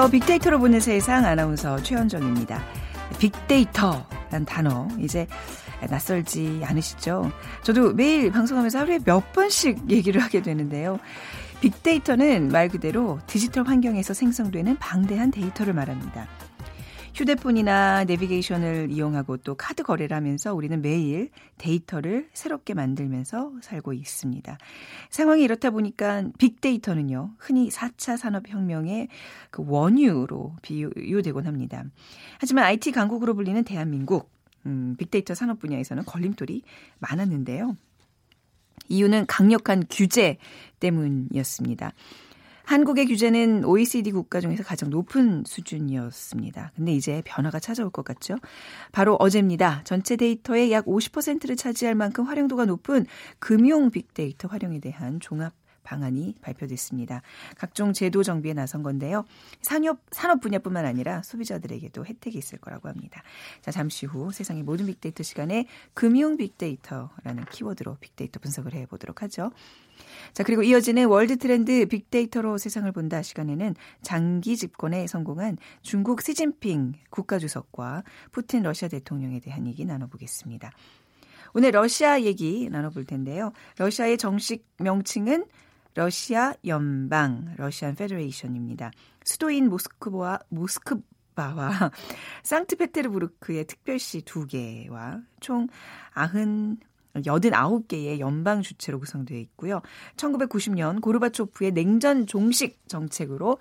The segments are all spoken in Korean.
안녕하세요. 빅데이터로 보는 세상 아나운서 최현정입니다. 빅데이터란 단어 이제 낯설지 않으시죠? 저도 매일 방송하면서 하루에 몇 번씩 얘기를 하게 되는데요. 빅데이터는 말 그대로 디지털 환경에서 생성되는 방대한 데이터를 말합니다. 휴대폰이나 내비게이션을 이용하고 또 카드 거래를 하면서 우리는 매일 데이터를 새롭게 만들면서 살고 있습니다. 상황이 이렇다 보니까 빅데이터는요, 흔히 4차 산업혁명의 그 원유로 비유되곤 합니다. 하지만 IT 강국으로 불리는 대한민국, 음, 빅데이터 산업 분야에서는 걸림돌이 많았는데요. 이유는 강력한 규제 때문이었습니다. 한국의 규제는 OECD 국가 중에서 가장 높은 수준이었습니다. 근데 이제 변화가 찾아올 것 같죠? 바로 어제입니다. 전체 데이터의 약 50%를 차지할 만큼 활용도가 높은 금융 빅데이터 활용에 대한 종합 방안이 발표됐습니다. 각종 제도 정비에 나선 건데요. 산업, 산업 분야뿐만 아니라 소비자들에게도 혜택이 있을 거라고 합니다. 자, 잠시 후 세상의 모든 빅데이터 시간에 금융 빅데이터라는 키워드로 빅데이터 분석을 해보도록 하죠. 자, 그리고 이어지는 월드 트렌드 빅데이터로 세상을 본다 시간에는 장기 집권에 성공한 중국 시진핑 국가주석과 푸틴 러시아 대통령에 대한 얘기 나눠보겠습니다. 오늘 러시아 얘기 나눠볼 텐데요. 러시아의 정식 명칭은 러시아 연방, 러시안 페더레이션입니다. 수도인 모스크바와 모스크바와 상트페테르부르크의 특별시 두 개와 총 90, 89개의 연방 주체로 구성되어 있고요. 1990년 고르바초프의 냉전 종식 정책으로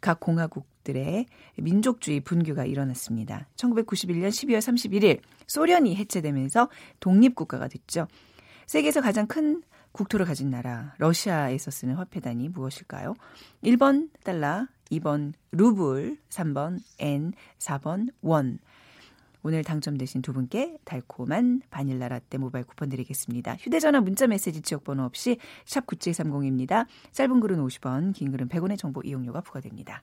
각 공화국들의 민족주의 분규가 일어났습니다. 1991년 12월 31일 소련이 해체되면서 독립국가가 됐죠. 세계에서 가장 큰 국토를 가진 나라 러시아에서 쓰는 화폐단위 무엇일까요? 1번 달러, 2번 루블, 3번 엔, 4번 원. 오늘 당첨되신 두 분께 달콤한 바닐라 라떼 모바일 쿠폰 드리겠습니다. 휴대전화 문자 메시지 지역번호 없이 샵 9730입니다. 짧은 글은 50원, 긴 글은 100원의 정보 이용료가 부과됩니다.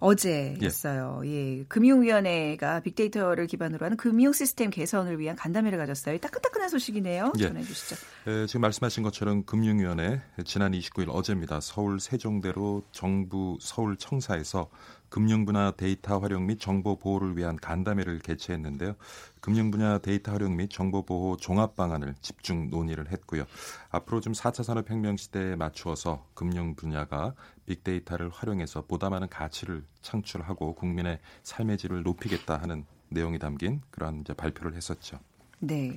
어제였어요. 예. 예. 금융위원회가 빅데이터를 기반으로 하는 금융 시스템 개선을 위한 간담회를 가졌어요. 따끈따끈한 소식이네요. 예. 전해 주시죠. 예, 지금 말씀하신 것처럼 금융위원회 지난 29일 어제입니다. 서울 세종대로 정부 서울청사에서 금융 분야 데이터 활용 및 정보 보호를 위한 간담회를 개최했는데요. 금융 분야 데이터 활용 및 정보 보호 종합 방안을 집중 논의를 했고요. 앞으로 좀 4차 산업 혁명 시대에 맞추어서 금융 분야가 빅데이터를 활용해서 보다 많은 가치를 창출하고 국민의 삶의 질을 높이겠다 하는 내용이 담긴 그러한 이제 발표를 했었죠. 네.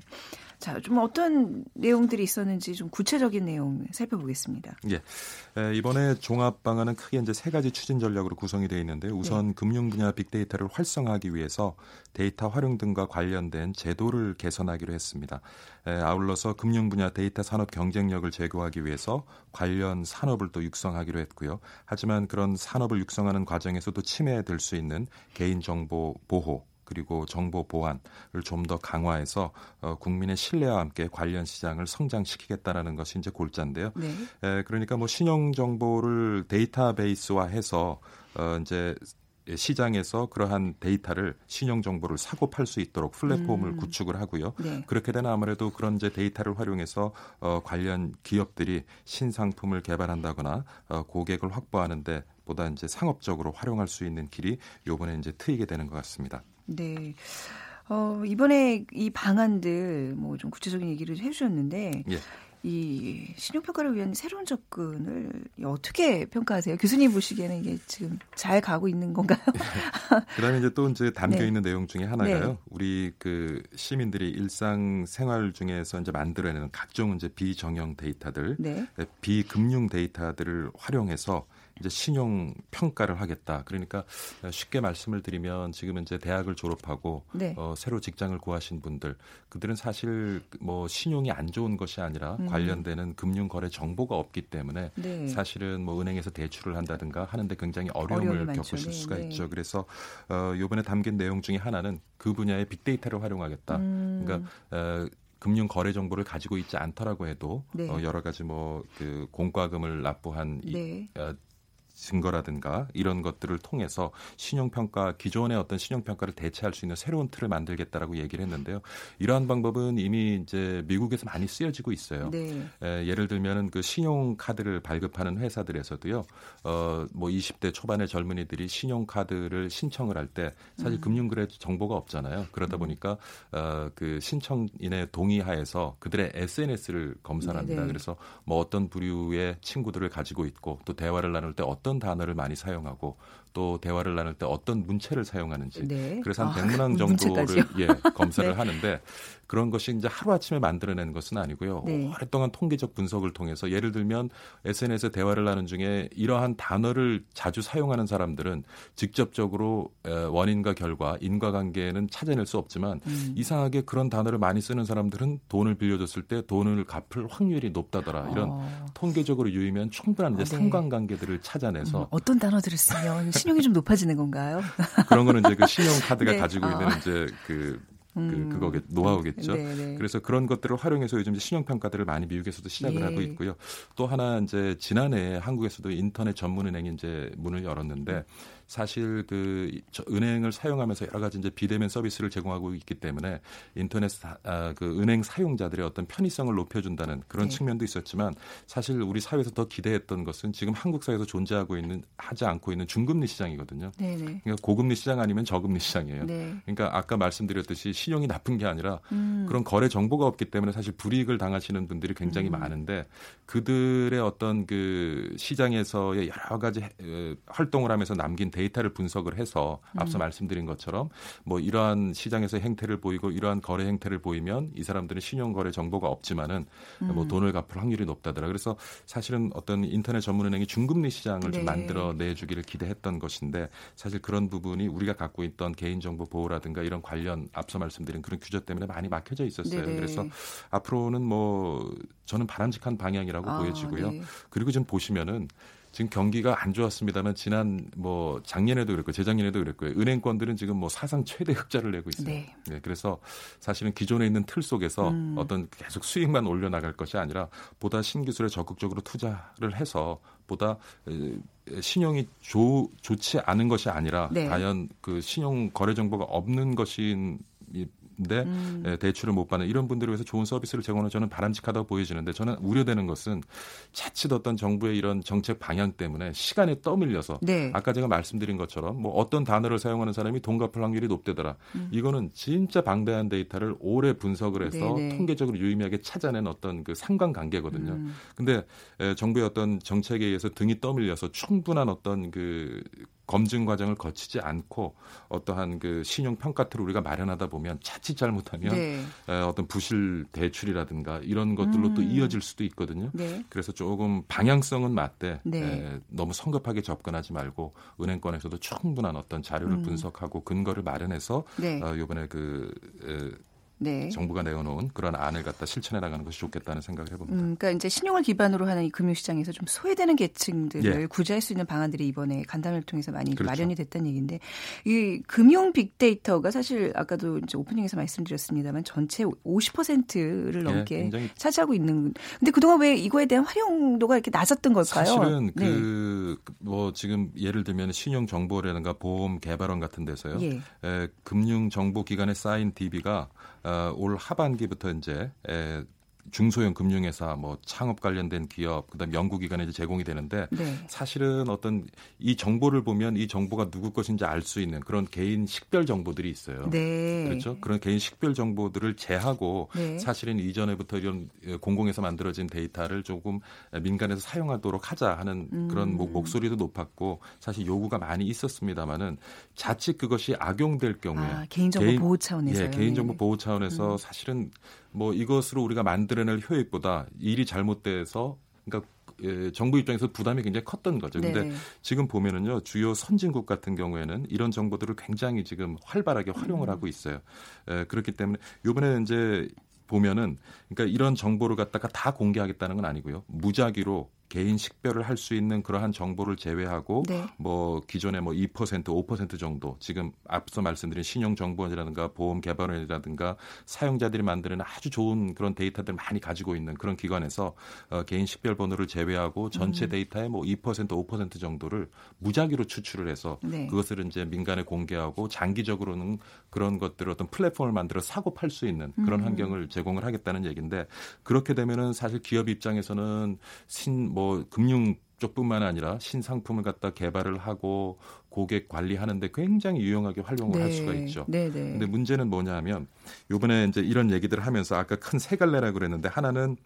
자, 좀 어떤 내용들이 있었는지 좀 구체적인 내용 살펴보겠습니다. 예. 에, 이번에 종합 방안은 크게 이제 세 가지 추진 전략으로 구성이 되어 있는데 우선 네. 금융 분야 빅데이터를 활성화하기 위해서 데이터 활용 등과 관련된 제도를 개선하기로 했습니다. 에, 아울러서 금융 분야 데이터 산업 경쟁력을 제고하기 위해서 관련 산업을 또 육성하기로 했고요. 하지만 그런 산업을 육성하는 과정에서도 침해될 수 있는 개인 정보 보호 그리고 정보 보안을 좀 더 강화해서 어, 국민의 신뢰와 함께 관련 시장을 성장시키겠다라는 것이 이제 골자인데요. 네. 에, 그러니까 뭐 신용 정보를 데이터베이스화해서 어, 이제 시장에서 그러한 데이터를 신용 정보를 사고 팔 수 있도록 플랫폼을 음. 구축을 하고요. 네. 그렇게 되는 아무래도 그런 이제 데이터를 활용해서 어, 관련 기업들이 신상품을 개발한다거나 어, 고객을 확보하는데 보다 이제 상업적으로 활용할 수 있는 길이 요번에 이제 트이게 되는 것 같습니다. 네. 어, 이번에 이 방안들 뭐 좀 구체적인 얘기를 해주셨는데 예. 이 신용평가를 위한 새로운 접근을 어떻게 평가하세요? 교수님 보시기에는 이게 지금 잘 가고 있는 건가요? 그다음에 이제 또 이제 담겨 네. 있는 내용 중에 하나가요. 네. 우리 그 시민들이 일상 생활 중에서 이제 만들어내는 각종 이제 비정형 데이터들, 네. 비금융 데이터들을 활용해서 이제 신용 평가를 하겠다. 그러니까 쉽게 말씀을 드리면 지금 이제 대학을 졸업하고 네. 어, 새로 직장을 구하신 분들 그들은 사실 뭐 신용이 안 좋은 것이 아니라 음. 관련되는 금융 거래 정보가 없기 때문에 네. 사실은 뭐 은행에서 대출을 한다든가 하는데 굉장히 어려움을 겪으실 수가 네. 있죠. 그래서 어, 요번에 담긴 내용 중에 하나는 그 분야의 빅데이터를 활용하겠다. 음. 그러니까 어, 금융 거래 정보를 가지고 있지 않더라고 해도 네. 어, 여러 가지 뭐 그 공과금을 납부한 이, 네. 어, 증거라든가 이런 것들을 통해서 신용평가 기존의 어떤 신용평가를 대체할 수 있는 새로운 틀을 만들겠다라고 얘기를 했는데요. 이러한 방법은 이미 이제 미국에서 많이 쓰여지고 있어요. 네. 에, 예를 들면은 그 신용카드를 발급하는 회사들에서도요. 어, 뭐 20대 초반의 젊은이들이 신용카드를 신청을 할 때 사실 음. 금융거래 정보가 없잖아요. 그러다 음. 보니까 어, 그 신청인의 동의하에서 그들의 SNS를 검사를 합니다. 네네. 그래서 뭐 어떤 부류의 친구들을 가지고 있고 또 대화를 나눌 때 어떤 어떤 단어를 많이 사용하고 또 대화를 나눌 때 어떤 문체를 사용하는지 네. 그래서 한 아, 100문항 정도를 예, 검사를 네. 하는데 그런 것이 이제 하루아침에 만들어낸 것은 아니고요. 네. 오랫동안 통계적 분석을 통해서 예를 들면 SNS에 대화를 나눈 중에 이러한 단어를 자주 사용하는 사람들은 직접적으로 원인과 결과, 인과관계는 찾아낼 수 없지만 음. 이상하게 그런 단어를 많이 쓰는 사람들은 돈을 빌려줬을 때 돈을 갚을 확률이 높다더라. 이런 어. 통계적으로 유의면 충분한 이제 어, 네. 상관관계들을 찾아내서 음, 어떤 단어들을 쓰면 신용이 좀 높아지는 건가요? 그런 거는 이제 그 신용카드가 네. 가지고 있는 어. 이제 그 그, 그거겠, 노하우겠죠. 네네. 네. 그래서 그런 것들을 활용해서 요즘 신용평가들을 많이 미국에서도 시작을 예. 하고 있고요. 또 하나 이제 지난해 한국에서도 인터넷 전문은행이 이제 문을 열었는데 사실 그 은행을 사용하면서 여러 가지 이제 비대면 서비스를 제공하고 있기 때문에 인터넷 사, 아, 그 은행 사용자들의 어떤 편의성을 높여준다는 그런 네. 측면도 있었지만 사실 우리 사회에서 더 기대했던 것은 지금 한국 사회에서 존재하고 있는 하지 않고 있는 중금리 시장이거든요. 네네. 네. 그러니까 고금리 시장 아니면 저금리 시장이에요. 네. 그러니까 아까 말씀드렸듯이 신용이 나쁜 게 아니라 음. 그런 거래 정보가 없기 때문에 사실 불이익을 당하시는 분들이 굉장히 음. 많은데 그들의 어떤 그 시장에서의 여러 가지 활동을 하면서 남긴 데이터를 분석을 해서 앞서 음. 말씀드린 것처럼 뭐 이러한 시장에서 행태를 보이고 이러한 거래 행태를 보이면 이 사람들은 신용 거래 정보가 없지만은 뭐 음. 뭐 돈을 갚을 확률이 높다더라. 그래서 사실은 어떤 인터넷 전문은행이 중금리 시장을 네. 좀 만들어 내주기를 기대했던 것인데 사실 그런 부분이 우리가 갖고 있던 개인정보 보호라든가 이런 관련 앞서 말씀드린 그런 규제 때문에 많이 막혀져 있었어요. 네네. 그래서 앞으로는 뭐 저는 바람직한 방향이라고 아, 보여지고요. 네. 그리고 지금 보시면은 지금 경기가 안 좋았습니다만 지난 뭐 작년에도 그랬고 재작년에도 그랬고요. 은행권들은 지금 뭐 사상 최대 흑자를 내고 있어요. 네. 네 그래서 사실은 기존에 있는 틀 속에서 음. 어떤 계속 수익만 올려 나갈 것이 아니라 보다 신기술에 적극적으로 투자를 해서 보다 신용이 좋, 좋지 않은 것이 아니라 네. 과연 그 신용 거래 정보가 없는 것인 데 음. 예, 대출을 못 받는 이런 분들을 위해서 좋은 서비스를 제공하는 저는 바람직하다고 보여지는데 저는 우려되는 것은 자칫 어떤 정부의 이런 정책 방향 때문에 시간에 떠밀려서 네. 아까 제가 말씀드린 것처럼 뭐 어떤 단어를 사용하는 사람이 돈 갚을 확률이 높대더라. 음. 이거는 진짜 방대한 데이터를 오래 분석을 해서 네네. 네. 통계적으로 유의미하게 찾아낸 어떤 그 상관관계거든요. 음. 근데 에, 정부의 어떤 정책에 의해서 등이 떠밀려서 충분한 어떤 그 검증 과정을 거치지 않고 어떠한 그 신용 평가 틀을 우리가 마련하다 보면 자칫 잘못하면 네. 어떤 부실 대출이라든가 이런 것들로 음. 또 이어질 수도 있거든요. 네. 그래서 조금 방향성은 맞되 네. 에, 너무 성급하게 접근하지 말고 은행권에서도 충분한 어떤 자료를 음. 분석하고 근거를 마련해서 네. 어, 이번에 그 에, 네. 정부가 내어놓은 그런 안을 갖다 실천해 나가는 것이 좋겠다는 생각을 해봅니다. 음, 그러니까 이제 신용을 기반으로 하는 이 금융시장에서 좀 소외되는 계층들을 예. 구제할 수 있는 방안들이 이번에 간담회를 통해서 많이 그렇죠. 마련이 됐다는 얘기인데 이 금융 빅데이터가 사실 아까도 이제 오프닝에서 말씀드렸습니다만 전체 50%를 넘게 예, 차지하고 있는. 근데 그동안 왜 이거에 대한 활용도가 이렇게 낮았던 걸까요? 사실은 네. 그뭐 지금 예를 들면 신용 정보라든가 보험 개발원 같은 데서요. 예. 에, 금융 정보 기관에 쌓인 DB가 어, 올 하반기부터 이제 에, 중소형 금융회사, 뭐 창업 관련된 기업, 그다음 연구기관에 이제 제공이 되는데 네. 사실은 어떤 이 정보를 보면 이 정보가 누구 것인지 알 수 있는 그런 개인 식별 정보들이 있어요. 네. 그렇죠. 그런 개인 식별 정보들을 제하고 네. 사실은 이전에부터 이런 공공에서 만들어진 데이터를 조금 민간에서 사용하도록 하자 하는 음. 그런 목소리도 높았고 사실 요구가 많이 있었습니다만은 자칫 그것이 악용될 경우에 아, 개인정보 개인, 보호 차원에서 예, 개인정보 보호 차원에서 음. 사실은 뭐 이것으로 우리가 만들어낼 효익보다 일이 잘못돼서 그러니까 예, 정부 입장에서 부담이 굉장히 컸던 거죠. 근데 네. 지금 보면은요 주요 선진국 같은 경우에는 이런 정보들을 굉장히 지금 활발하게 활용을 음. 하고 있어요. 예, 그렇기 때문에 요번에 이제 보면은 그러니까 이런 정보를 갖다가 다 공개하겠다는 건 아니고요. 무작위로 개인 식별을 할 수 있는 그러한 정보를 제외하고 네. 뭐 기존에 뭐2% 5% 정도 지금 앞서 말씀드린 신용 정보원이라든가 보험 개발원이라든가 사용자들이 만드는 아주 좋은 그런 데이터들 많이 가지고 있는 그런 기관에서 어, 개인 식별 번호를 제외하고 전체 음. 데이터의 뭐 2% 5% 정도를 무작위로 추출을 해서 네. 그것을 이제 민간에 공개하고 장기적으로는 그런 것들을 어떤 플랫폼을 만들어 사고 팔 수 있는 그런 음. 환경을 제공을 하겠다는 얘기인데 그렇게 되면은 사실 기업 입장에서는 신뭐 금융 쪽뿐만 아니라 신상품을 갖다 개발을 하고 고객 관리하는데 굉장히 유용하게 활용을 네. 할 수가 있죠. 네, 네. 근데 문제는 뭐냐면 요번에 이제 이런 얘기들을 하면서 아까 큰 세 갈래라고 그랬는데 하나는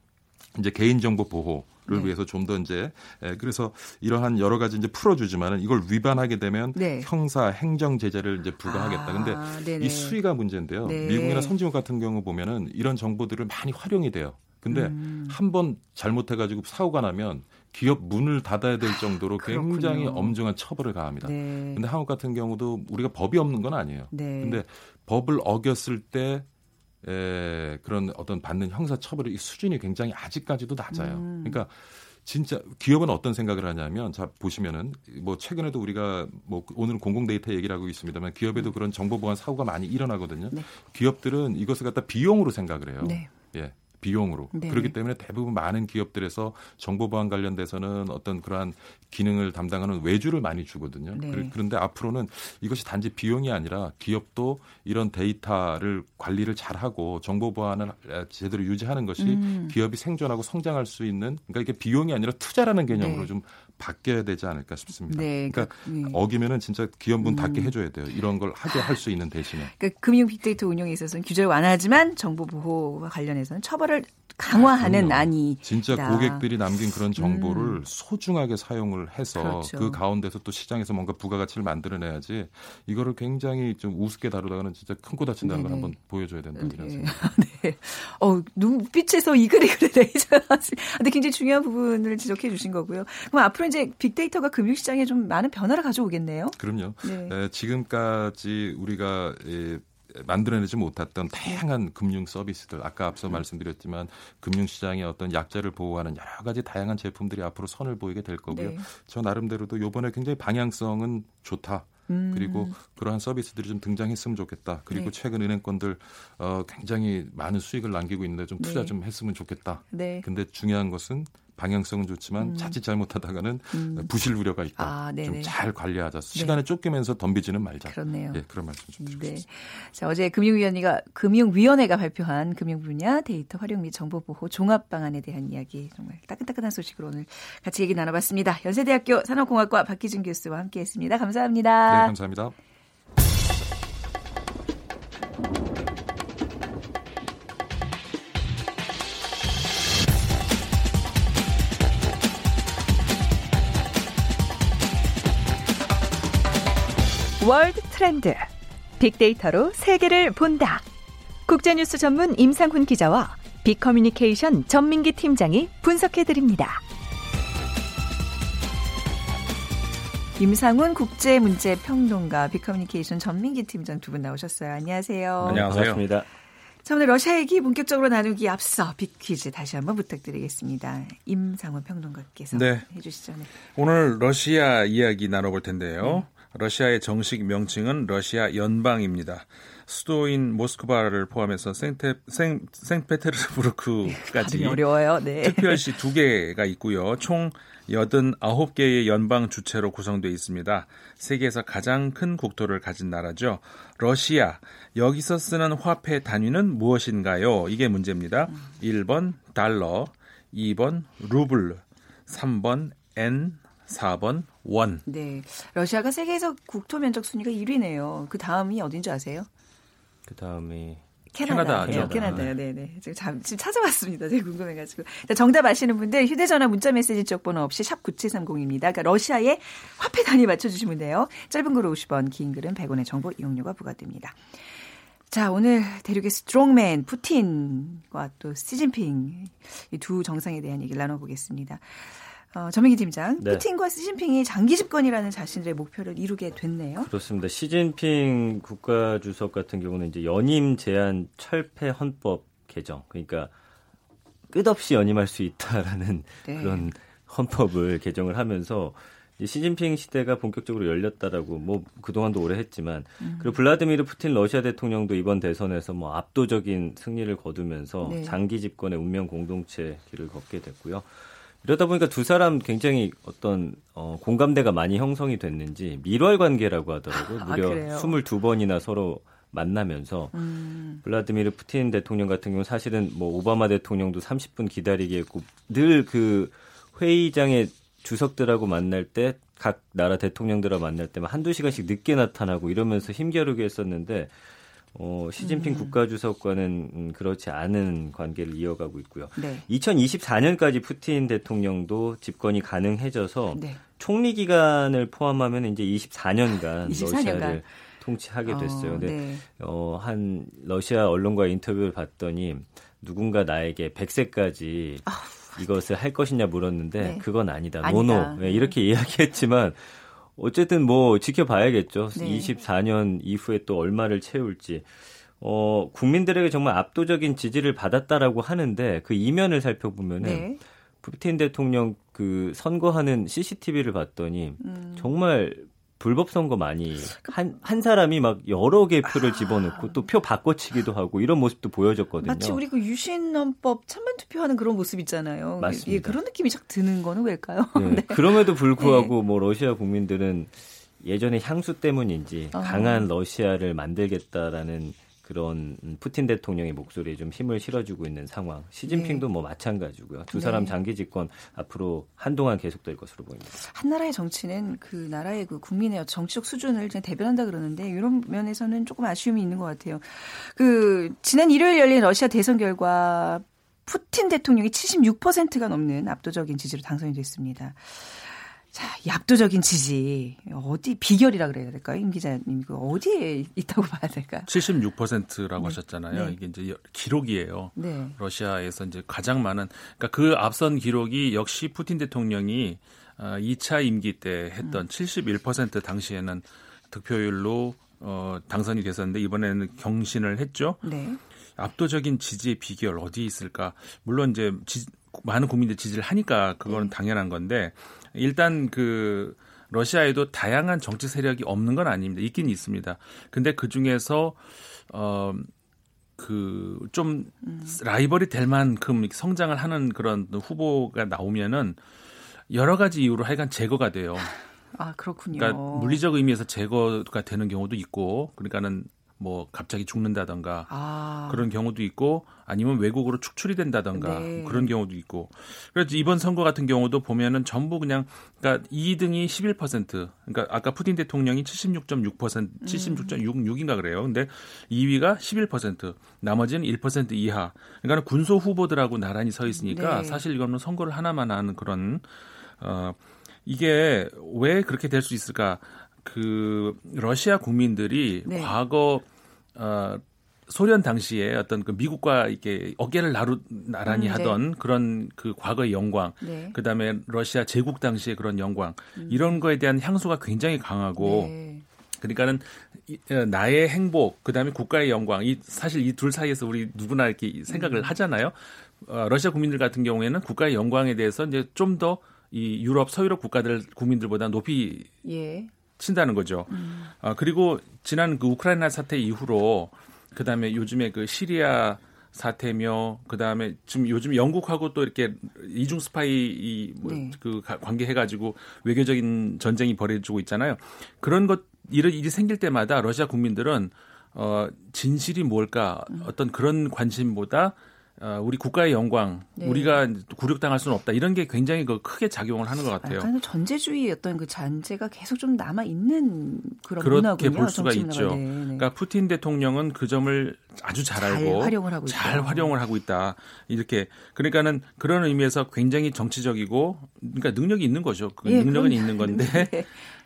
이제 개인정보 보호를 네. 위해서 좀 더 이제 예, 그래서 이러한 여러 가지 이제 풀어주지만은 이걸 위반하게 되면 네. 형사 행정 제재를 이제 부과하겠다. 아, 근데 네네. 이 수위가 문제인데요. 네. 미국이나 선진국 같은 경우 보면은 이런 정보들을 많이 활용이 돼요. 근데 음. 한번 잘못해가지고 사고가 나면 기업 문을 닫아야 될 정도로 아, 굉장히 엄중한 처벌을 가합니다. 네. 근데 한국 같은 경우도 우리가 법이 없는 건 아니에요. 네. 근데 법을 어겼을 때 에, 그런 어떤 받는 형사 처벌의 수준이 굉장히 아직까지도 낮아요. 음. 그러니까 진짜 기업은 어떤 생각을 하냐면 자 보시면은 뭐 최근에도 우리가 뭐 오늘 공공 데이터 얘기를 하고 있습니다만 기업에도 음. 그런 정보 보안 사고가 많이 일어나거든요. 네. 기업들은 이것을 갖다 비용으로 생각을 해요. 네. 예. 비용으로 네. 그렇기 때문에 대부분 많은 기업들에서 정보 보안 관련돼서는 어떤 그러한 기능을 담당하는 외주를 많이 주거든요. 네. 그런데 앞으로는 이것이 단지 비용이 아니라 기업도 이런 데이터를 관리를 잘하고 정보 보안을 제대로 유지하는 것이 음. 기업이 생존하고 성장할 수 있는 그러니까 이게 비용이 아니라 투자라는 개념으로 네. 좀 바뀌어야 되지 않을까 싶습니다. 네, 그러니까 그, 네. 어기면은 진짜 기업문 닫게 음. 해줘야 돼요. 이런 걸 하게 할 수 있는 대신에. 그러니까 금융 빅데이터 운영에 있어서는 규제를 완화하지만 정보 보호와 관련해서는 처벌을 강화하는 안이 진짜 고객들이 남긴 그런 정보를 음. 소중하게 사용을 해서 그렇죠. 그 가운데서 또 시장에서 뭔가 부가가치를 만들어내야지 이거를 굉장히 좀 우습게 다루다가는 진짜 큰 코 다친다는 네네. 걸 한번 보여줘야 된다 이런 네. 생각. 네. 어 눈빛에서 이 글이 그래 레이저. 근데 굉장히 중요한 부분을 지적해 주신 거고요. 그럼 앞으로 이제 빅데이터가 금융시장에 좀 많은 변화를 가져오겠네요. 그럼요. 네. 에, 지금까지 우리가 에, 만들어내지 못했던 다양한 금융 서비스들 아까 앞서 음. 말씀드렸지만 금융 시장의 어떤 약자를 보호하는 여러 가지 다양한 제품들이 앞으로 선을 보이게 될 거고요. 네. 저 나름대로도 요번에 굉장히 방향성은 좋다. 음. 그리고 그러한 서비스들이 좀 등장했으면 좋겠다. 그리고 네. 최근 은행권들 어, 굉장히 많은 수익을 남기고 있는데 좀 투자 네. 좀 했으면 좋겠다. 네. 근데 중요한 것은 방향성은 좋지만 음. 자칫 잘못하다가는 음. 부실 우려가 있다. 아, 좀잘 관리하자. 네. 시간에 쫓기면서 덤비지는 말자. 그렇네요. 예, 그런 말씀 좀 드리고 네. 싶습니다. 자, 어제 금융위원회가 금융위원회가 발표한 금융 분야 데이터 활용 및 정보 보호 종합 방안에 대한 이야기 정말 따끈따끈한 소식으로 오늘 같이 얘기 나눠봤습니다. 연세대학교 산업공학과 박기준 교수와 함께했습니다. 감사합니다. 네, 감사합니다. 월드 트렌드. 빅데이터로 세계를 본다. 국제뉴스 전문 임상훈 기자와 빅커뮤니케이션 전민기 팀장이 분석해드립니다. 임상훈 국제문제평론가 빅커뮤니케이션 전민기 팀장 두 분 나오셨어요. 안녕하세요. 안녕하세요. 반갑습니다. 자, 오늘 러시아 얘기 본격적으로 나누기 앞서 빅퀴즈 다시 한번 부탁드리겠습니다. 임상훈 평론가께서 네. 해주시죠. 네. 오늘 러시아 이야기 나눠볼 텐데요. 음. 러시아의 정식 명칭은 러시아 연방입니다. 수도인 모스크바를 포함해서 생테, 생, 생페테르부르크까지 어려워요. 네. 특별시 두 개가 있고요. 총 89개의 연방 주체로 구성되어 있습니다. 세계에서 가장 큰 국토를 가진 나라죠. 러시아. 여기서 쓰는 화폐 단위는 무엇인가요? 이게 문제입니다. 1번 달러, 2번 루블, 3번 엔, 4번 원. 네. 러시아가 세계에서 국토 면적 순위가 1위네요. 그 다음이 어딘지 아세요? 그 다음이 캐나다. 캐나다죠. 캐나다요. 네, 네. 지금, 잠, 지금 찾아봤습니다. 되게 궁금해가지고. 정답 아시는 분들 휴대전화 문자 메시지 쪽 번호 없이 샵 9730입니다. 그러니까 러시아의 화폐 단위 맞춰주시면 돼요. 짧은 글은 50원, 긴 글은 100원의 정보 이용료가 부과됩니다. 자, 오늘 대륙의 strongman 푸틴과 또 시진핑 이 두 정상에 대한 얘기를 나눠보겠습니다. 어, 전민기 팀장, 네. 푸틴과 시진핑이 장기 집권이라는 자신들의 목표를 이루게 됐네요. 그렇습니다. 시진핑 국가 주석 같은 경우는 이제 연임 제한 철폐 헌법 개정, 그러니까 끝없이 연임할 수 있다라는 네. 그런 헌법을 개정을 하면서 시진핑 시대가 본격적으로 열렸다라고 뭐 그동안도 오래 했지만 음. 그리고 블라디미르 푸틴 러시아 대통령도 이번 대선에서 뭐 압도적인 승리를 거두면서 네. 장기 집권의 운명 공동체 길을 걷게 됐고요. 이러다 보니까 두 사람 굉장히 어떤 어, 공감대가 많이 형성이 됐는지 밀월 관계라고 하더라고요. 아, 무려 그래요? 22번이나 서로 만나면서 음, 블라디미르 푸틴 대통령 같은 경우 사실은 뭐 오바마 대통령도 30분 기다리게 했고 늘 그 회의장에 주석들하고 만날 때 각 나라 대통령들하고 만날 때만 한두 시간씩 늦게 나타나고 이러면서 힘겨루게 했었는데 어, 시진핑 국가주석과는 음, 그렇지 않은 관계를 이어가고 있고요. 네. 2024년까지 푸틴 대통령도 집권이 가능해져서 네. 총리 기간을 포함하면 이제 24년간 24년간. 러시아를 통치하게 됐어요. 어, 근데 네. 어, 한 러시아 언론과 인터뷰를 봤더니 누군가 나에게 100세까지 이것을 할 것이냐 물었는데 네. 그건 아니다. 아니다. 노노. 네, 이렇게 이야기했지만 어쨌든 뭐 지켜봐야겠죠. 네. 24년 이후에 또 얼마를 채울지. 어, 국민들에게 정말 압도적인 지지를 받았다라고 하는데 그 이면을 살펴보면은 네. 푸틴 대통령 그 선거하는 CCTV를 봤더니 음. 정말 불법 선거 많이 한, 한 사람이 막 여러 개 표를 집어넣고 또표 바꿔치기도 하고 이런 모습도 보여졌거든요. 마치 우리 그 유신헌법 찬반 투표하는 그런 모습 있잖아요. 맞습니다. 예, 그런 느낌이 쫙 드는 거는 왜일까요? 네. 그럼에도 불구하고 뭐 러시아 국민들은 예전에 향수 때문인지 어. 강한 러시아를 만들겠다라는 그런 푸틴 대통령의 목소리에 좀 힘을 실어주고 있는 상황. 시진핑도 뭐 마찬가지고요. 두 사람 네. 장기 집권 앞으로 한동안 계속될 것으로 보입니다. 한 나라의 정치는 그 나라의 그 국민의 정치적 수준을 대변한다 그러는데 이런 면에서는 조금 아쉬움이 있는 것 같아요. 그 지난 일요일 열린 러시아 대선 결과 푸틴 대통령이 76%가 넘는 압도적인 지지로 당선이 됐습니다. 자, 이 압도적인 지지 어디 비결이라 그래야 될까요, 임 기자님? 그 어디에 있다고 봐야 될까요? 76%라고 네. 하셨잖아요. 네. 이게 이제 기록이에요. 네. 러시아에서 이제 가장 많은 그러니까 그 앞선 기록이 역시 푸틴 대통령이 어, 2차 임기 때 했던 71% 당시에는 득표율로 어, 당선이 됐었는데 이번에는 경신을 했죠. 네. 압도적인 지지의 비결 어디 있을까? 물론 이제 지, 많은 국민들 지지를 하니까 그거는 당연한 건데 일단 그 러시아에도 다양한 정치 세력이 없는 건 아닙니다. 있긴 있습니다. 근데 그 중에서 어 그 좀 라이벌이 될 만큼 성장을 하는 그런 후보가 나오면은 여러 가지 이유로 하여간 제거가 돼요. 아 그렇군요. 그러니까 물리적 의미에서 제거가 되는 경우도 있고, 그러니까는 뭐 갑자기 죽는다던가 아. 그런 경우도 있고, 아니면 외국으로 축출이 된다던가 네. 그런 경우도 있고. 그래서 이번 선거 같은 경우도 보면은 전부 그냥 그러니까 2등이 11%, 그러니까 아까 푸틴 대통령이 76.6%, 76.66인가 그래요. 근데 2위가 11%, 나머지는 1% 이하. 그러니까 군소 후보들하고 나란히 서 있으니까 네. 사실 이거는 선거를 하나만 하는 그런 어. 이게 왜 그렇게 될 수 있을까? 그 러시아 국민들이 네. 과거 어 소련 당시에 어떤 그 미국과 이렇게 어깨를 나루 나란히 음, 네. 하던 그런 그 과거의 영광, 네. 그 다음에 러시아 제국 당시의 그런 영광 이런 거에 대한 향수가 굉장히 강하고 네. 그러니까는 이- 어, 나의 행복, 그 다음에 국가의 영광, 이 사실 이 둘 사이에서 우리 누구나 이렇게 생각을 음. 하잖아요. 어, 러시아 국민들 같은 경우에는 국가의 영광에 대해서 이제 좀 더 이 유럽 서유럽 국가들 국민들보다 높이 예. 친다는 거죠. 음. 어, 그리고 지난 그 우크라이나 사태 이후로 그다음에 요즘에 그 시리아 사태며 그다음에 지금 요즘 영국하고 또 이렇게 이중 스파이 네. 이뭐그 관계 해 가지고 외교적인 전쟁이 벌어지고 있잖아요. 그런 것 이런 일이 생길 때마다 러시아 국민들은 어 진실이 뭘까 음. 어떤 그런 관심보다 어, 우리 국가의 영광, 네. 우리가 굴욕당할 수는 없다. 이런 게 굉장히 그 크게 작용을 하는 것 같아요. 약간 전제주의 어떤 그 잔재가 계속 좀 남아 있는 그런 그렇게 문화군요. 볼 수가. 있죠. 네, 네. 그러니까 푸틴 대통령은 그 점을 아주 잘, 잘 알고 활용을 하고 잘 있다. 활용을 하고 있다. 이렇게 그러니까는 그런 의미에서 굉장히 정치적이고 그러니까 능력이 있는 거죠. 그 예, 능력은 그럼요. 있는 건데 네.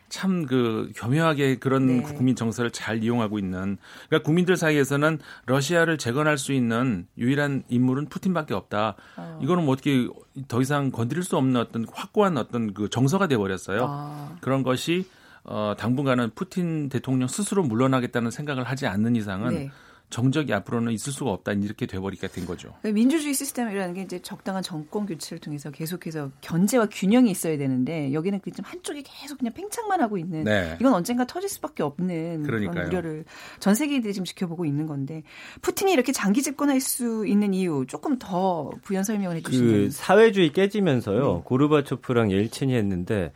참 그 교묘하게 그런 네. 국민 정서를 잘 이용하고 있는 그러니까 국민들 사이에서는 러시아를 재건할 수 있는 유일한 인물은 푸틴밖에 없다. 어. 이거는 뭐 어떻게 더 이상 건드릴 수 없는 어떤 확고한 어떤 그 정서가 돼 버렸어요. 아. 그런 것이 어 당분간은 푸틴 대통령 스스로 물러나겠다는 생각을 하지 않는 이상은 네. 정적이 앞으로는 있을 수가 없다 이렇게 돼버리게 된 거죠. 민주주의 시스템이라는 게 이제 적당한 정권 교체를 통해서 계속해서 견제와 균형이 있어야 되는데 여기는 그좀 한쪽이 계속 그냥 팽창만 하고 있는 네. 이건 언젠가 터질 수밖에 없는 그런 그러니까요. 우려를 전 세계인들이 지금 지켜보고 있는 건데 푸틴이 이렇게 장기 집권할 수 있는 이유 조금 더 부연 설명을 해주시면 그 사회주의 깨지면서요 네. 고르바초프랑 옐친이 했는데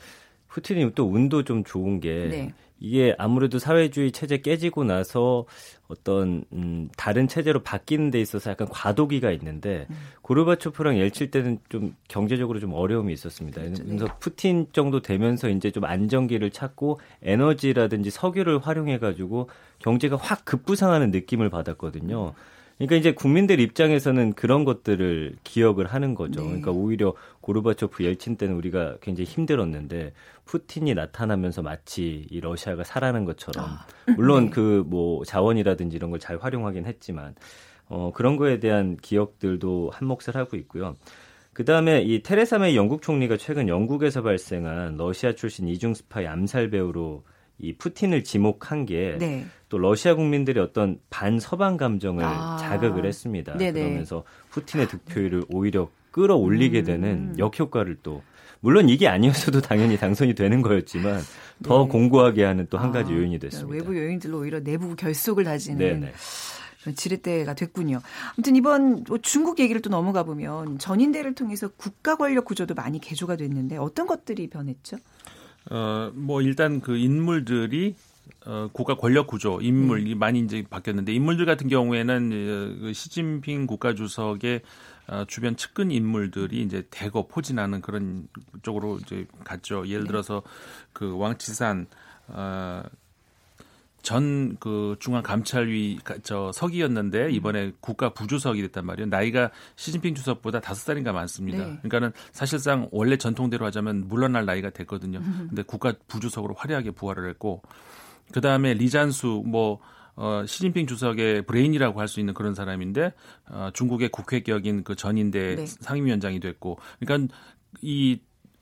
푸틴이 또 운도 좀 좋은 게 네. 이게 아무래도 사회주의 체제 깨지고 나서 어떤 음, 다른 체제로 바뀌는 데 있어서 약간 과도기가 있는데 음. 고르바초프랑 옐칠 때는 좀 경제적으로 좀 어려움이 있었습니다. 그렇죠. 그래서 네. 푸틴 정도 되면서 이제 좀 안정기를 찾고 에너지라든지 석유를 활용해 가지고 경제가 확 급부상하는 느낌을 받았거든요. 그러니까 이제 국민들 입장에서는 그런 것들을 기억을 하는 거죠. 네. 그러니까 오히려 고르바초프 옐친 때는 우리가 굉장히 힘들었는데 푸틴이 나타나면서 마치 이 러시아가 살아난 것처럼 아, 물론 네. 그뭐 자원이라든지 이런 걸 잘 활용하긴 했지만 어 그런 거에 대한 기억들도 한 몫을 하고 있고요. 그 다음에 이 테레사 메이 영국 총리가 최근 영국에서 발생한 러시아 출신 이중 스파이 암살 배우로 이 푸틴을 지목한 게 또 네. 러시아 국민들의 어떤 반서방 감정을 아. 자극을 했습니다. 네네. 그러면서 푸틴의 득표율을 오히려 끌어올리게 음. 되는 역효과를 또 물론 이게 아니었어도 당연히 당선이 되는 거였지만 더 네. 공고하게 하는 또 한 가지 아, 요인이 됐습니다. 외부 요인들로 오히려 내부 결속을 다지는 네네. 그런 지렛대가 됐군요. 아무튼 이번 뭐 중국 얘기를 또 넘어가 보면 전인대를 통해서 국가 권력 구조도 많이 개조가 됐는데 어떤 것들이 변했죠? 어, 뭐 일단 그 인물들이 어, 국가 권력 구조, 인물이 많이 이제 바뀌었는데 인물들 같은 경우에는 어, 그 시진핑 국가 주석의 어, 주변 측근 인물들이 이제 대거 포진하는 그런 쪽으로 이제 갔죠. 예를 들어서 그 왕치산 어, 전그 중앙 감찰위 가- 저 서기였는데 이번에 국가 부주석이 됐단 말이에요. 나이가 시진핑 주석보다 다섯 살인가 많습니다. 네. 그러니까는 사실상 원래 전통대로 하자면 물러날 나이가 됐거든요. 근데 국가 부주석으로 화려하게 부활을 했고 그 다음에 리잔수 뭐 어, 시진핑 주석의 브레인이라고 할 수 있는 그런 사람인데 어, 중국의 국회 격인 그 전인대 네. 상임위원장이 됐고, 그러니까 이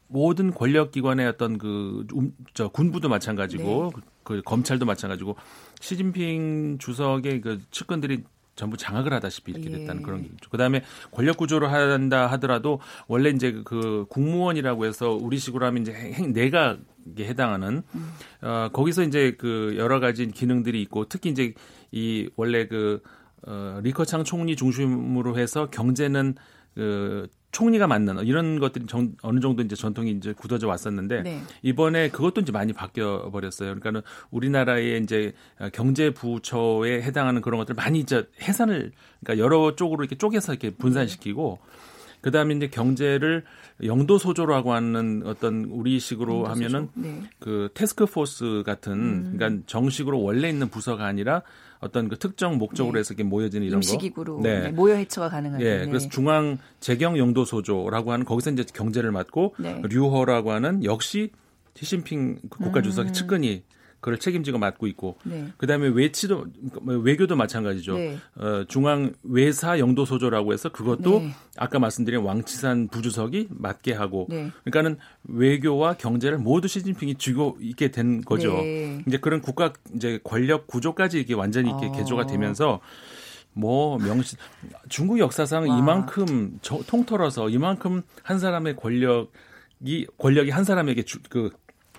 모든 권력기관의 어떤 그, 음, 저, 군부도 마찬가지고, 그, 그 검찰도 마찬가지고, 시진핑 주석의 그 측근들이 전부 장악을 하다시피 이렇게 예. 됐다는 그런 게 있죠. 그 다음에 권력 구조를 한다 하더라도 원래 이제 그 국무원이라고 해서 우리식으로 하면 이제 행, 내각에 해당하는 어, 거기서 이제 그 여러 가지 기능들이 있고 특히 이제 이 원래 그 어, 리커창 총리 중심으로 해서 경제는 그 총리가 맡는 이런 것들이 정, 어느 정도 이제 전통이 이제 굳어져 왔었는데 네. 이번에 그것도 이제 많이 바뀌어 버렸어요. 그러니까는 우리나라의 이제 경제 부처에 해당하는 그런 것들 많이 이제 해산을 그러니까 여러 쪽으로 이렇게 쪼개서 이렇게 분산시키고 그다음에 이제 경제를 영도 소조라고 하는 어떤 우리식으로? 하면은 네. 그 테스크 포스 같은 음. 그러니까 정식으로 원래 있는 부서가 아니라 어떤 그 특정 목적으로 네. 해서 이렇게 모여지는 이런 거. 임시기구로 네. 네, 모여 해처가 가능한 예, 네. 그래서 중앙 재경 영도 소조라고 하는 거기서 이제 경제를 맡고 네. 류허라고 하는 역시 시진핑 그 국가 주석의 음. 측근이 그걸 책임지고 맡고 있고 네. 그다음에 외치도 뭐 외교도 마찬가지죠. 네. 어, 중앙 외사 영도 소조라고 해서 그것도 네. 아까 말씀드린 왕치산 부주석이 맡게 하고 네. 그러니까는 외교와 경제를 모두 시진핑이 쥐고 있게 된 거죠. 네. 이제 그런 국가 이제 권력 구조까지 이게 완전히 이렇게 어. 개조가 되면서 뭐 명시 중국 역사상 와. 이만큼 저, 통틀어서 이만큼 한 사람의 권력 이 권력이 한 사람에게 주, 그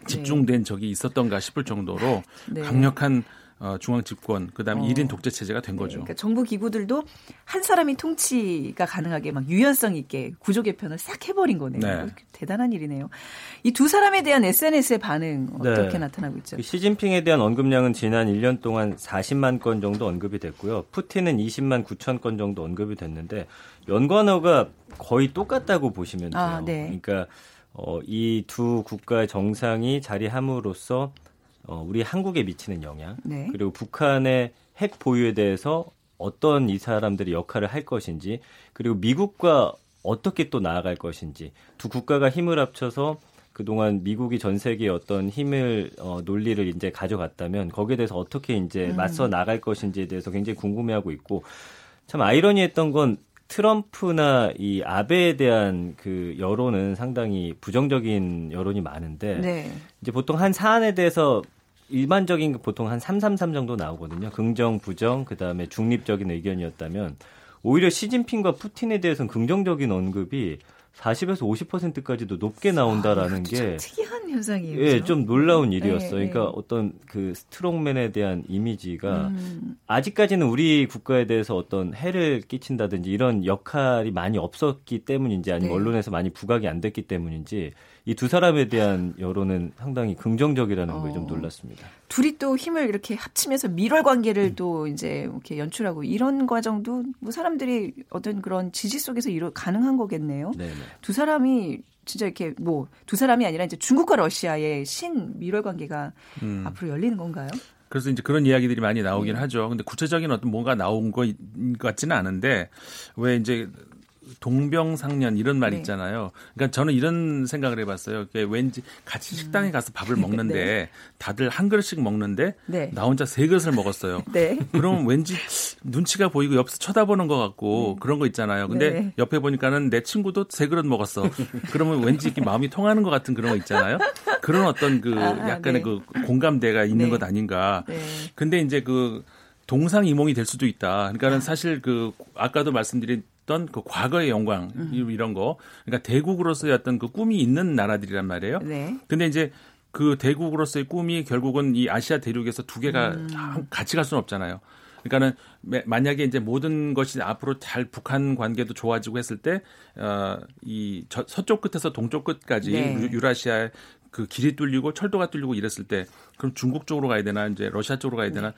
집중된 적이 있었던가 싶을 정도로 네. 강력한 어, 중앙 집권 그다음에 어. 일 1인 독재 체제가 된 거죠. 그러니까 정부 기구들도 한 사람이 통치가 가능하게 막 유연성 있게 구조 개편을 싹 해버린 거네요. 네. 대단한 일이네요. 이 두 사람에 대한 SNS의 반응 어떻게 네. 나타나고 있죠? 그 시진핑에 대한 언급량은 지난 1년 동안 40만 건 정도 언급이 됐고요. 푸틴은 20만 9천 건 정도 언급이 됐는데 연관어가 거의 똑같다고 보시면 돼요. 아, 네. 그러니까 어, 이 두 국가의 정상이 자리함으로써 어, 우리 한국에 미치는 영향 네. 그리고 북한의 핵 보유에 대해서 어떤 이 사람들이 역할을 할 것인지 그리고 미국과 어떻게 또 나아갈 것인지 두 국가가 힘을 합쳐서 그동안 미국이 전 세계에 어떤 힘을 어, 논리를 이제 가져갔다면 거기에 대해서 어떻게 이제 음. 맞서 나갈 것인지에 대해서 굉장히 궁금해하고 있고 참 아이러니했던 건 트럼프나 이 아베에 대한 그 여론은 상당히 부정적인 여론이 많은데 네. 이제 보통 한 사안에 대해서 일반적인 보통 한 333 정도 나오거든요. 긍정, 부정, 그다음에 중립적인 의견이었다면 오히려 시진핑과 푸틴에 대해서는 긍정적인 언급이 40에서 50%까지도 높게 나온다라는 아, 게 특이한 현상이에요. 예, 좀 놀라운 일이었어요. 네, 그러니까 네. 어떤 그 스트롱맨에 대한 이미지가 음. 아직까지는 우리 국가에 대해서 어떤 해를 끼친다든지 이런 역할이 많이 없었기 때문인지 아니면 네. 언론에서 많이 부각이 안 됐기 때문인지 이 두 사람에 대한 여론은 상당히 긍정적이라는 어. 거에 좀 놀랐습니다. 둘이 또 힘을 이렇게 합치면서 밀월 관계를 음. 또 이제 이렇게 연출하고 이런 과정도 뭐 사람들이 어떤 그런 지지 속에서 이루 가능한 거겠네요. 네네. 두 사람이 진짜 이렇게 뭐 두 사람이 아니라 이제 중국과 러시아의 신 밀월 관계가 음. 앞으로 열리는 건가요? 그래서 이제 그런 이야기들이 많이 나오긴 네. 하죠. 근데 구체적인 어떤 뭔가 나온 것 같지는 않은데 왜 이제 동병상련 이런 말 네. 있잖아요. 그러니까 저는 이런 생각을 해봤어요. 왠지 같이 식당에 가서 밥을 음. 먹는데 네. 다들 한 그릇씩 먹는데 네. 나 혼자 세 그릇을 먹었어요. 네. 그럼 왠지 눈치가 보이고 옆에서 쳐다보는 것 같고 네. 그런 거 있잖아요. 근데 네. 옆에 보니까는 내 친구도 세 그릇 먹었어. 그러면 왠지 이렇게 마음이 통하는 것 같은 그런 거 있잖아요. 그런 어떤 그 아, 약간의 그 공감대가 있는 것 아닌가. 근데 이제 그 동상이몽이 될 수도 있다. 그러니까는 사실 그 아까도 말씀드린 어떤 그 과거의 영광 음. 이런 거 그러니까 대국으로서의 어떤 그 꿈이 있는 나라들이란 말이에요. 네. 근데 이제 그 대국으로서의 꿈이 결국은 이 아시아 대륙에서 두 개가 음. 같이 갈 수는 없잖아요. 그러니까는 만약에 이제 모든 것이 앞으로 잘 북한 관계도 좋아지고 했을 때, 어, 이 서쪽 끝에서 동쪽 끝까지 네. 유라시아의 그 길이 뚫리고 철도가 뚫리고 이랬을 때, 그럼 중국 쪽으로 가야 되나, 이제 러시아 쪽으로 가야 되나,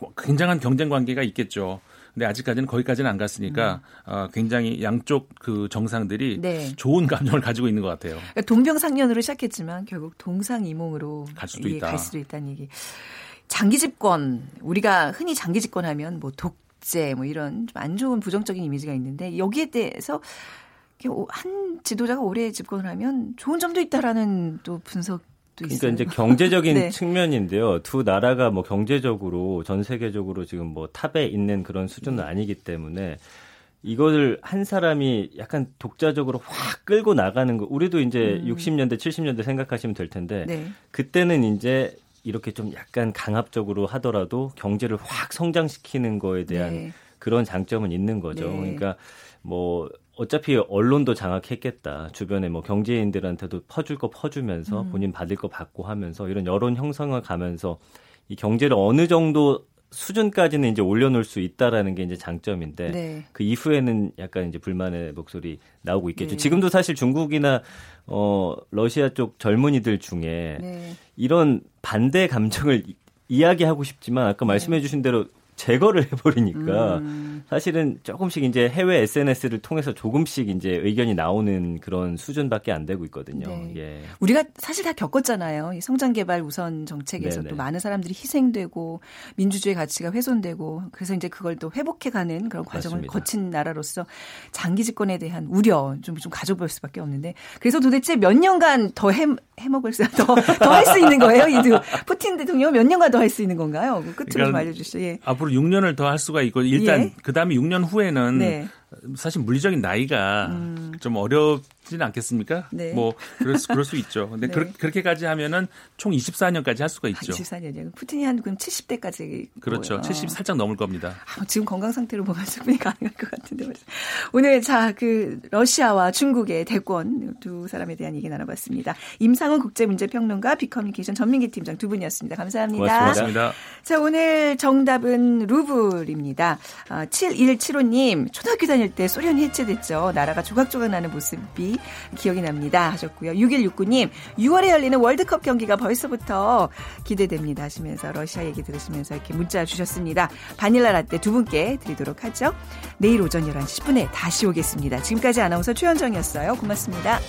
네. 굉장한 경쟁 관계가 있겠죠. 근데 아직까지는 거기까지는 안 갔으니까 음. 어, 굉장히 양쪽 그 정상들이 네. 좋은 감정을 가지고 있는 것 같아요. 그러니까 동병상련으로 시작했지만 결국 동상이몽으로 갈 수도 있다. 갈 수도 있다는 얘기. 장기 집권 우리가 흔히 장기 집권하면 뭐 독재 뭐 이런 좀 안 좋은 부정적인 이미지가 있는데 여기에 대해서 한 지도자가 오래 집권을 하면 좋은 점도 있다라는 또 분석 그러니까 있어요. 이제 경제적인 네. 측면인데요. 두 나라가 뭐 경제적으로 전 세계적으로 지금 뭐 탑에 있는 그런 수준은 아니기 때문에 이거를 한 사람이 약간 독자적으로 확 끌고 나가는 거 우리도 이제 음. 60년대 70년대 생각하시면 될 텐데 네. 그때는 이제 이렇게 좀 약간 강압적으로 하더라도 경제를 확 성장시키는 거에 대한 네. 그런 장점은 있는 거죠. 네. 그러니까 뭐 어차피 언론도 장악했겠다. 주변에 뭐 경제인들한테도 퍼줄 거 퍼주면서 음. 본인 받을 거 받고 하면서 이런 여론 형성을 가면서 이 경제를 어느 정도 수준까지는 이제 올려놓을 수 있다라는 게 이제 장점인데 네. 그 이후에는 약간 이제 불만의 목소리 나오고 있겠죠. 네. 지금도 사실 중국이나 어 러시아 쪽 젊은이들 중에 네. 이런 반대 감정을 이야기하고 싶지만 아까 말씀해 주신 대로 제거를 해버리니까 음. 사실은 조금씩 이제 해외 SNS를 통해서 조금씩 이제 의견이 나오는 그런 수준밖에 안 되고 있거든요. 네. 예. 우리가 사실 다 겪었잖아요. 이 성장 개발 우선 정책에서 네네. 또 많은 사람들이 희생되고 민주주의 가치가 훼손되고 그래서 이제 그걸 또 회복해가는 그런 과정을 맞습니다. 거친 나라로서 장기 집권에 대한 우려 좀, 좀 가져볼 수밖에 없는데 그래서 도대체 몇 년간 더 해, 해먹을 수, 더, 더 할 수 있는 거예요? 이 푸틴 대통령 몇 년간 더 할 수 있는 건가요? 그 끝으로 그러니까 좀 알려주시죠. 예. 앞으로 6년을 더 할 수가 있고 일단 예. 그 다음에 6년 후에는 네. 사실 물리적인 나이가 음. 좀 어렵 지는 않겠습니까? 네. 뭐 그럴 수, 그럴 수 있죠. 근데 네. 그렇, 게까지 하면은 총 24년까지 할 수가 있죠. 아, 24년이요. 푸틴이 한 그럼 70대까지 그렇죠. 뭐예요. 70 살짝 넘을 겁니다. 아, 지금 건강 상태로 보면 충분히 가능할 것 같은데 오늘 자 그 러시아와 중국의 대권 두 사람에 대한 얘기 나눠봤습니다. 임상훈 국제문제평론가 비커뮤니케이션 전민기 팀장 두 분이었습니다. 감사합니다. 고맙습니다. 자 오늘 정답은 루블입니다. 아, 7175님 초등학교 다닐 때 소련이 해체됐죠. 나라가 조각조각 나는 모습 이 기억이 납니다. 하셨고요. 6169님, 6월에 열리는 월드컵 경기가 벌써부터 기대됩니다. 하시면서 러시아 얘기 들으시면서 이렇게 문자 주셨습니다. 바닐라 라떼 두 분께 드리도록 하죠. 내일 오전 11시 10분에 다시 오겠습니다. 지금까지 아나운서 최현정이었어요. 고맙습니다.